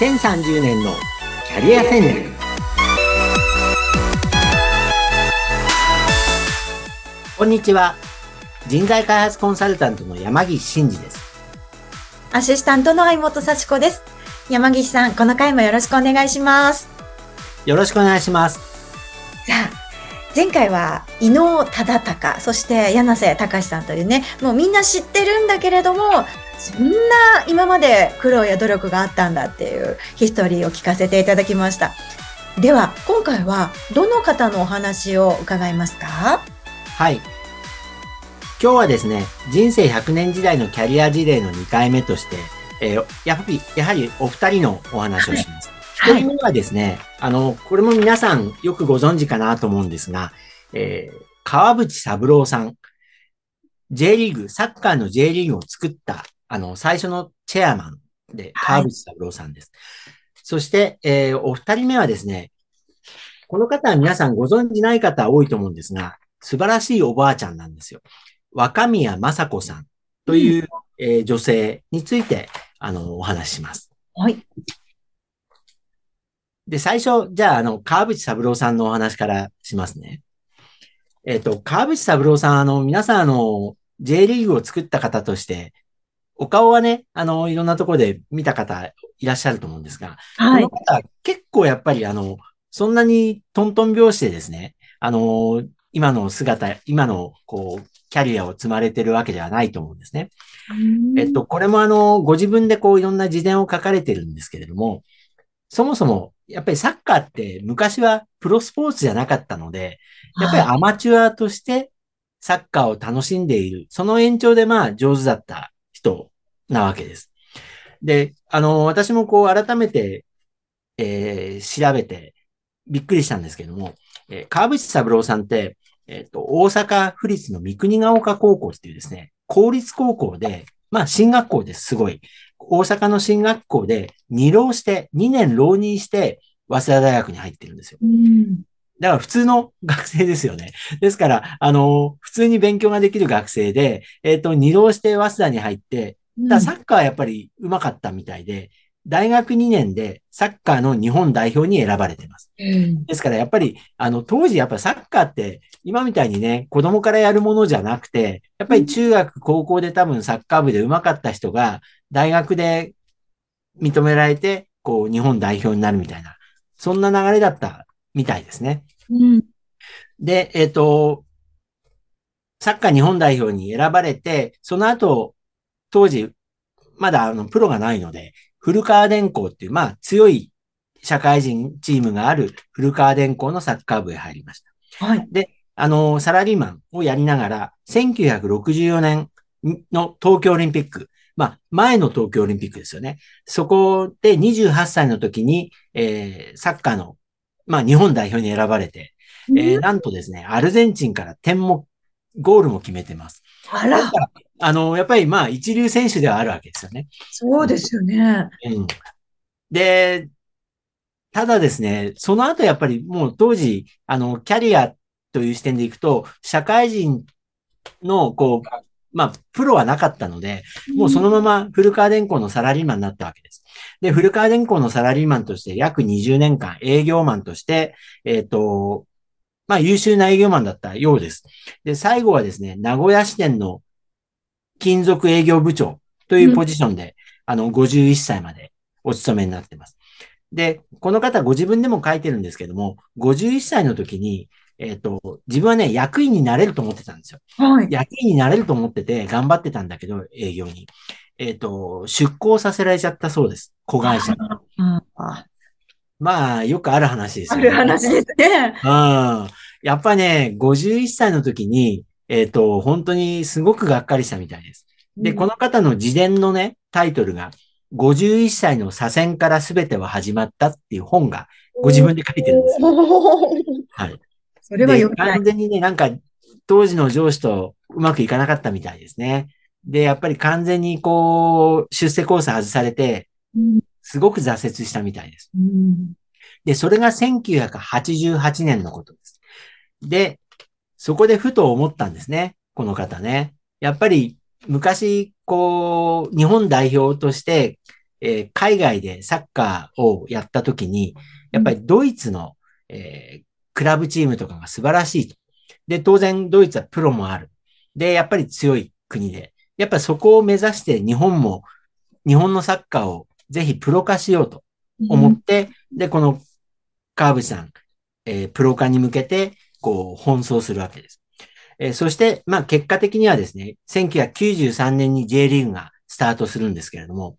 2030年のキャリア戦略。こんにちは。人材開発コンサルタントの山岸真嗣です。アシスタントの相本幸子です。山岸さんこの回もよろしくお願いします。よろしくお願いします。さあ前回は伊能忠敬そして柳瀬隆さんというねもうみんな知ってるんだけれどもそんな今まで苦労や努力があったんだっていうヒストリーを聞かせていただきました。では今回はどの方のお話を伺いますか？はい。今日はですね人生100年時代のキャリア事例の2回目として、えー、やはりやはりお二人のお話をします、はい、一人目はですね、あの、これも皆さんよくご存知かなと思うんですが、えー、川淵三郎さん。J リーグ、サッカーの J リーグを作った、あの、最初のチェアマンで、川淵三郎さんです。はい、そして、えー、お二人目はですね、この方は皆さんご存知ない方多いと思うんですが、素晴らしいおばあちゃんなんですよ。若宮雅子さんという、うん、えー、女性について、あの、お話しします。はい。で、最初、じゃあ、あの、川淵三郎さんのお話からしますね。えっ、ー、と、川淵三郎さん、あの、皆さん、あの、J リーグを作った方として、お顔はね、あの、いろんなところで見た方いらっしゃると思うんですが、はい。この方、結構やっぱり、あの、そんなにトントン拍子でですね、あの、今の姿、今の、こう、キャリアを積まれてるわけではないと思うんですね。えっと、これもあの、ご自分でこう、いろんな事前を書かれてるんですけれども、そもそも、やっぱりサッカーって昔はプロスポーツじゃなかったので、やっぱりアマチュアとしてサッカーを楽しんでいる。その延長でまあ上手だった人なわけです。で、あの、私もこう改めて、えー、調べてびっくりしたんですけども、えー、川淵三郎さんって、えっ、ー、と、大阪府立の三国ヶ丘高校っていうですね、公立高校で、まあ、進学校ですごい。大阪の進学校で二浪して、2年浪人して、早稲田大学に入ってるんですよ。うん、だから普通の学生ですよね。ですから、あの、普通に勉強ができる学生で、えっ、ー、と、二浪して早稲田に入って、だサッカーはやっぱり上手かったみたいで、大学2年でサッカーの日本代表に選ばれてます。うん、ですからやっぱり、あの、当時やっぱサッカーって今みたいにね、子供からやるものじゃなくて、やっぱり中学、高校で多分サッカー部で上手かった人が、大学で認められて、こう、日本代表になるみたいな、そんな流れだったみたいですね。うん、で、えっ、ー、と、サッカー日本代表に選ばれて、その後、当時、まだあの、プロがないので、古川電工っていう、まあ、強い社会人チームがある古川電工のサッカー部へ入りました。はい。で、あの、サラリーマンをやりながら、1964年の東京オリンピック、まあ、前の東京オリンピックですよね。そこで28歳の時に、えー、サッカーの、まあ、日本代表に選ばれて、えー、なんとですね、アルゼンチンから点も、ゴールも決めてます。あら。あの、やっぱりまあ、一流選手ではあるわけですよね。そうですよね。うん。で、ただですね、その後やっぱりもう当時、あの、キャリアという視点でいくと、社会人の、こう、まあ、プロはなかったので、もうそのまま古川電工のサラリーマンになったわけです。で、古川電工のサラリーマンとして約20年間営業マンとして、えっ、ー、と、まあ、優秀な営業マンだったようです。で、最後はですね、名古屋支店の金属営業部長というポジションで、うん、あの、51歳までお勤めになってます。で、この方ご自分でも書いてるんですけども、51歳の時に、えっ、ー、と、自分はね、役員になれると思ってたんですよ。はい。役員になれると思ってて、頑張ってたんだけど、営業に。えっ、ー、と、出向させられちゃったそうです。子会社まあ、よくある話ですよね。ある話ですね。うん。やっぱね、51歳の時に、えっ、ー、と、本当にすごくがっかりしたみたいです。で、この方の自伝のね、タイトルが、51歳の左遷から全ては始まったっていう本が、ご自分で書いてるんですよ。はい。それはよくない。完全にね、なんか、当時の上司とうまくいかなかったみたいですね。で、やっぱり完全にこう、出世コース外されて、すごく挫折したみたいです。うん、で、それが1988年のことです。で、そこでふと思ったんですね。この方ね。やっぱり昔、こう、日本代表として、えー海外でサッカーをやった時に、やっぱりドイツの、えークラブチームとかが素晴らしいと。で、当然ドイツはプロもある。で、やっぱり強い国で。やっぱりそこを目指して日本も、日本のサッカーをぜひプロ化しようと思って、で、この川淵さん、えープロ化に向けて、こう、奔走するわけです。えーそして、まあ、結果的にはですね、1993年に J リーグがスタートするんですけれども、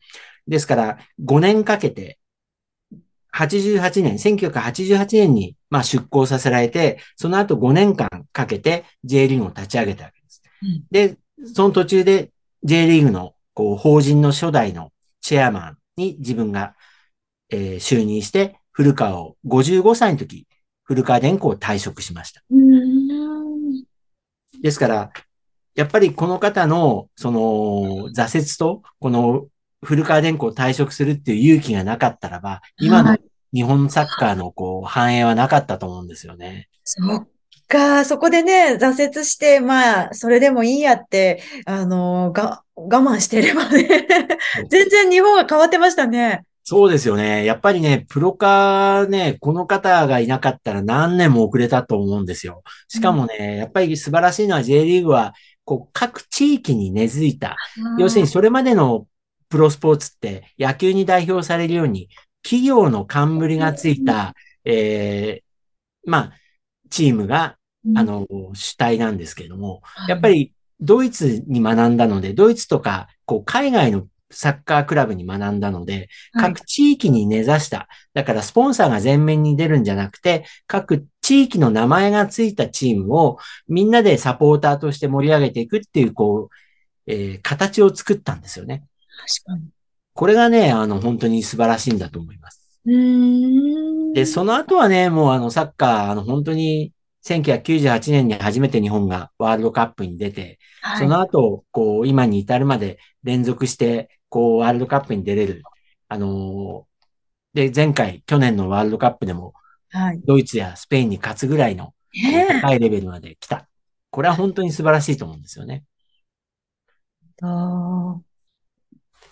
ですから、5年かけて、88年、1988年に、まあ、出向させられて、その後5年間かけて J リーグを立ち上げたわけです。うんで、その途中で J リーグの、こう、法人の初代のチェアマンに自分が、えー就任して、古川を55歳の時、古川電工を退職しました。うん。ですから、やっぱりこの方の、その、挫折と、この、古川電工を退職するっていう勇気がなかったらば、今のはい日本サッカーの、こう、繁栄はなかったと思うんですよね。そっか、そこでね、挫折して、まあ、それでもいいやって、あの、が、我慢してればね、全然日本は変わってましたね。そうですよね。やっぱりね、プロ化ね、この方がいなかったら何年も遅れたと思うんですよ。しかもね、やっぱり素晴らしいのは J リーグは、こう、各地域に根付いた。要するにそれまでのプロスポーツって野球に代表されるように、企業の冠がついた、えー、まあ、チームが、うんあ、の、主体なんですけれども、はいやっぱりドイツに学んだので、ドイツとか、こう、海外のサッカークラブに学んだので、はい各地域に根ざした。だからスポンサーが前面に出るんじゃなくて、各地域の名前がついたチームをみんなでサポーターとして盛り上げていくっていう、こう、えー形を作ったんですよね。確かに。これがね、あの、本当に素晴らしいんだと思います。で、その後はね、もうあの、サッカー、あの、本当に、1998年に初めて日本がワールドカップに出て、はいその後、こう、今に至るまで連続して、こう、ワールドカップに出れる。あのーで、前回、去年のワールドカップでも、はい。ドイツやスペインに勝つぐらいの高いレベルまで来た。これは本当に素晴らしいと思うんですよね。あ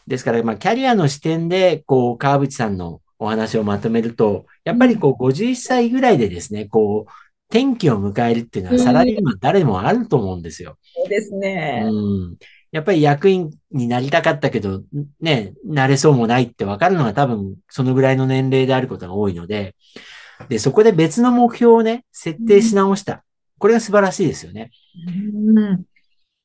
ですから、まあ、キャリアの視点で、こう、川淵さんのお話をまとめると、やっぱりこう、51歳ぐらいでですね、こう、転機を迎えるっていうのはうんサラリーマン誰もあると思うんですよ。ーそうですね。うん。やっぱり役員になりたかったけど、ね、なれそうもないってわかるのが多分そのぐらいの年齢であることが多いので、で、そこで別の目標をね、設定し直した。これが素晴らしいですよね。うん。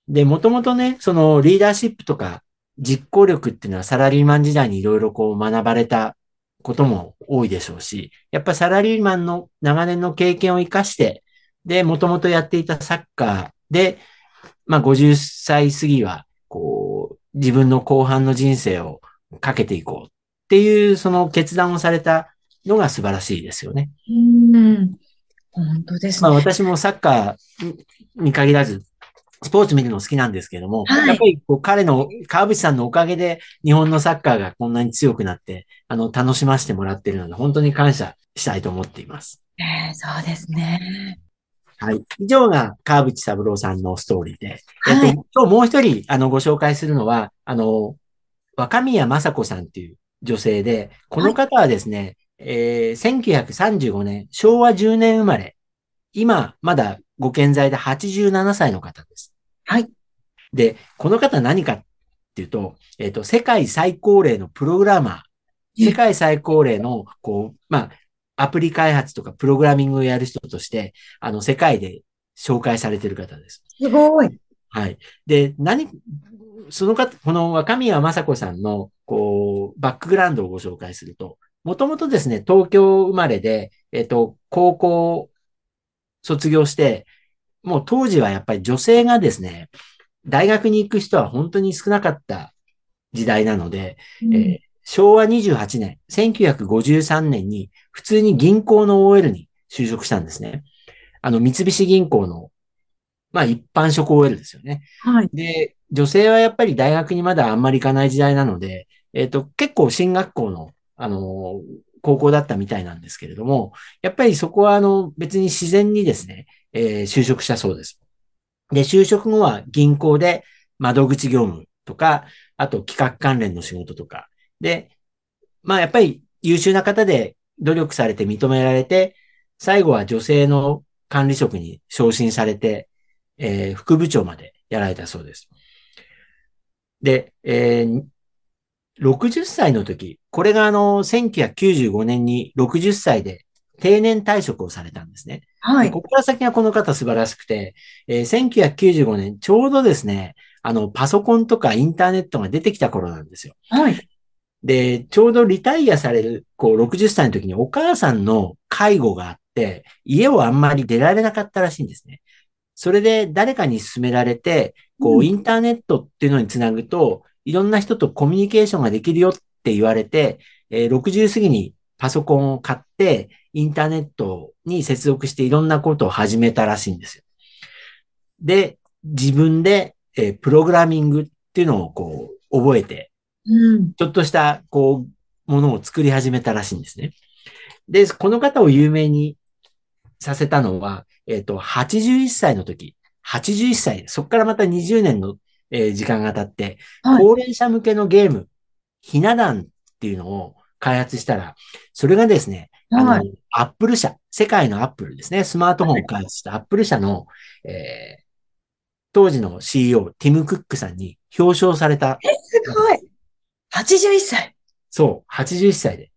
で、もともとね、そのリーダーシップとか実行力っていうのはサラリーマン時代にいろいろこう学ばれたことも多いでしょうし、やっぱサラリーマンの長年の経験を活かして、で、もともとやっていたサッカーで、まあ50歳過ぎは、こう、自分の後半の人生をかけていこうっていう、その決断をされたのが素晴らしいですよね。うん。本当ですね。まあ私もサッカーに限らず、スポーツ見るの好きなんですけども、はいやっぱりこう彼の、川淵さんのおかげで日本のサッカーがこんなに強くなって、あの、楽しませてもらっているので、本当に感謝したいと思っています。えーそうですね。はい。以上が川淵三郎さんのストーリーで、はいえっと、今日もう一人、あの、ご紹介するのは、あの、若宮雅子さんっていう女性で、この方はですね、えー1935年、昭和10年生まれ、今、まだご健在で87歳の方です。はい。で、この方何かっていうと、えっ、と、世界最高齢のプログラマー、え世界最高齢の、こう、まあ、アプリ開発とかプログラミングをやる人として、あの、世界で紹介されている方です。すごい。はい。で、何、その方、この若宮雅子さんの、こう、バックグラウンドをご紹介すると、もともとですね、東京生まれで、えっと、高校卒業して、もう当時はやっぱり女性がですね、大学に行く人は本当に少なかった時代なので、うんえー昭和28年、1953年に普通に銀行の OL に就職したんですね。あの、三菱銀行の、まあ一般職 OL ですよね。はい。で、女性はやっぱり大学にまだあんまり行かない時代なので、えっ、と、結構進学校の、あの、高校だったみたいなんですけれども、やっぱりそこはあの、別に自然にですね、えー就職したそうです。で、就職後は銀行で窓口業務とか、あと企画関連の仕事とか、で、まあやっぱり優秀な方で努力されて認められて、最後は女性の管理職に昇進されて、えー副部長までやられたそうです。で、えー60歳の時、これがあの、1995年に60歳で定年退職をされたんですね。はい。でここから先はこの方素晴らしくて、えー1995年、ちょうどですね、あの、パソコンとかインターネットが出てきた頃なんですよ。はい。で、ちょうどリタイアされる、こう、60歳の時にお母さんの介護があって、家をあんまり出られなかったらしいんですね。それで誰かに勧められて、こう、うんインターネットっていうのにつなぐと、いろんな人とコミュニケーションができるよって言われて、えー60過ぎにパソコンを買って、インターネットに接続していろんなことを始めたらしいんですよ。で、自分で、えープログラミングっていうのをこう、覚えて、うん。ちょっとした、こう、ものを作り始めたらしいんですね。で、この方を有名にさせたのは、えっ、と、81歳の時、81歳、そこからまた20年の、えー時間が経って、はい。高齢者向けのゲーム、ひな壇っていうのを開発したら、それがですね、あの、はい。アップル社、世界のアップルですね、スマートフォンを開発したアップル社の、えー当時の CEO、ティム・クックさんに表彰された。すごい。81歳。そう、81歳で。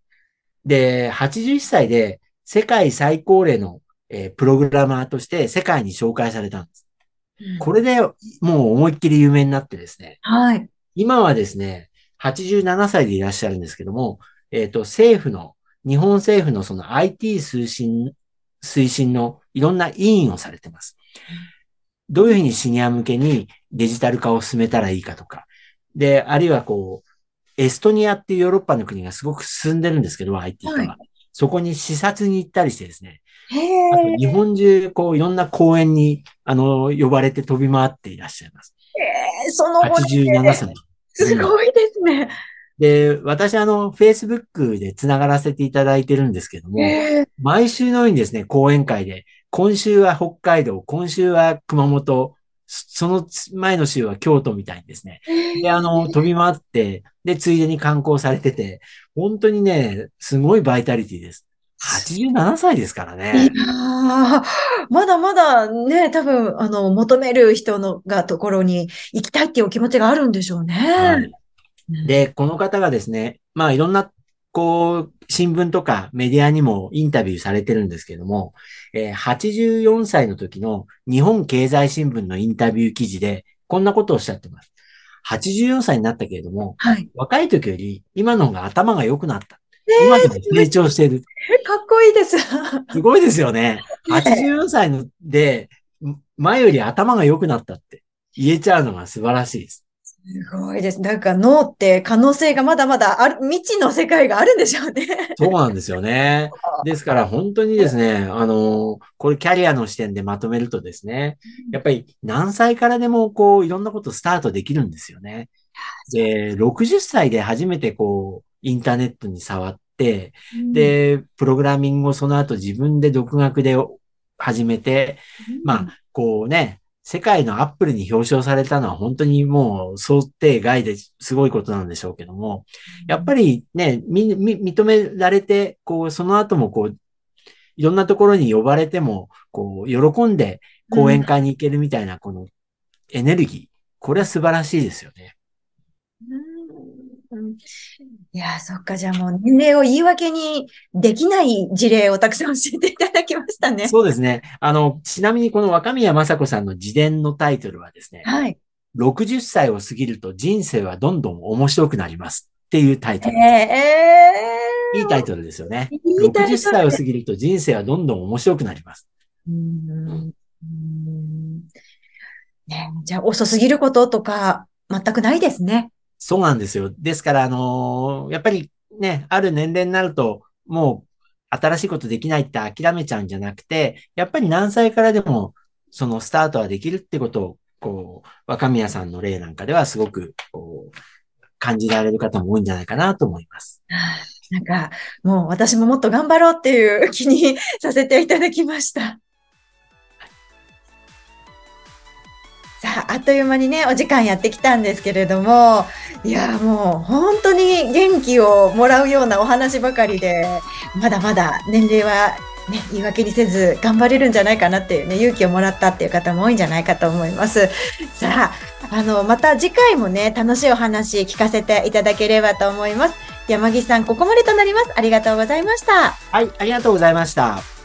で、81歳で世界最高齢の、えープログラマーとして世界に紹介されたんです。これでもう思いっきり有名になってですね、はい。今はですね、87歳でいらっしゃるんですけども、えっ、と、政府の、日本政府のその IT 推進、推進のいろんな委員をされてます。どういうふうにシニア向けにデジタル化を進めたらいいかとか。で、あるいはこう、エストニアっていうヨーロッパの国がすごく進んでるんですけど、IT 化は。はそこに視察に行ったりしてですね。あと日本中、こう、いろんな公園に、あの、呼ばれて飛び回っていらっしゃいます。その後に87歳。すごいですね。で、私、あの、Facebook で繋がらせていただいてるんですけども。毎週のようにですね、講演会で、今週は北海道、今週は熊本、その前の週は京都みたいにですね。で、あの、飛び回って、で、ついでに観光されてて、本当にね、すごいバイタリティです。87歳ですからいね。まだまだね、多分、あの、求める人のがところに行きたいっていうお気持ちがあるんでしょうね。はい。で、この方がですね、まあいろんな、こう、新聞とかメディアにもインタビューされてるんですけども、えー84歳の時の日本経済新聞のインタビュー記事で、こんなことをおっしゃってます。84歳になったけれども、はい。若い時より今の方が頭が良くなった。今でも成長してる。えかっこいいです。すごいですよね。84歳ので、前より頭が良くなったって言えちゃうのが素晴らしいです。すごいです。なんか脳って可能性がまだまだある、未知の世界があるんでしょうね。そうなんですよね。ですから本当にですね、あの、これキャリアの視点でまとめるとですね、やっぱり何歳からでもこういろんなことスタートできるんですよね。で、60歳で初めてこうインターネットに触って、で、プログラミングをその後自分で独学で始めて、まあ、こうね、世界のアップルに表彰されたのは本当にもう想定外ですごいことなんでしょうけども、やっぱりね、み、み、認められて、こう、その後もこう、いろんなところに呼ばれても、こう、喜んで講演会に行けるみたいな、このエネルギー、これは素晴らしいですよね。うんいや、そっか、じゃあもう年齢を言い訳にできない事例をたくさん教えていただきましたね。そうですね。あの、ちなみにこの若宮正子さんの自伝のタイトルはですね、はい。60歳を過ぎると人生はどんどん面白くなりますっていうタイトル。ええいいタイトルですよね。いいタイトル60歳を過ぎると人生はどんどん面白くなります。うんうんね、じゃあ遅すぎることとか全くないですね。そうなんですよ。ですから、あのーやっぱりね、ある年齢になると、もう新しいことできないって諦めちゃうんじゃなくて、やっぱり何歳からでも、そのスタートはできるってことを、こう、若宮さんの例なんかではすごく、こう、感じられる方も多いんじゃないかなと思います。なんか、もう私ももっと頑張ろうっていう気にさせていただきました。あ、あっという間にね、お時間やってきたんですけれども、いや、もう本当に元気をもらうようなお話ばかりで、まだまだ年齢はね、言い訳にせず頑張れるんじゃないかなっていうね、勇気をもらったっていう方も多いんじゃないかと思います。さあ、あの、また次回もね、楽しいお話聞かせていただければと思います。山岸さん、ここまでとなります。ありがとうございました。はい、ありがとうございました。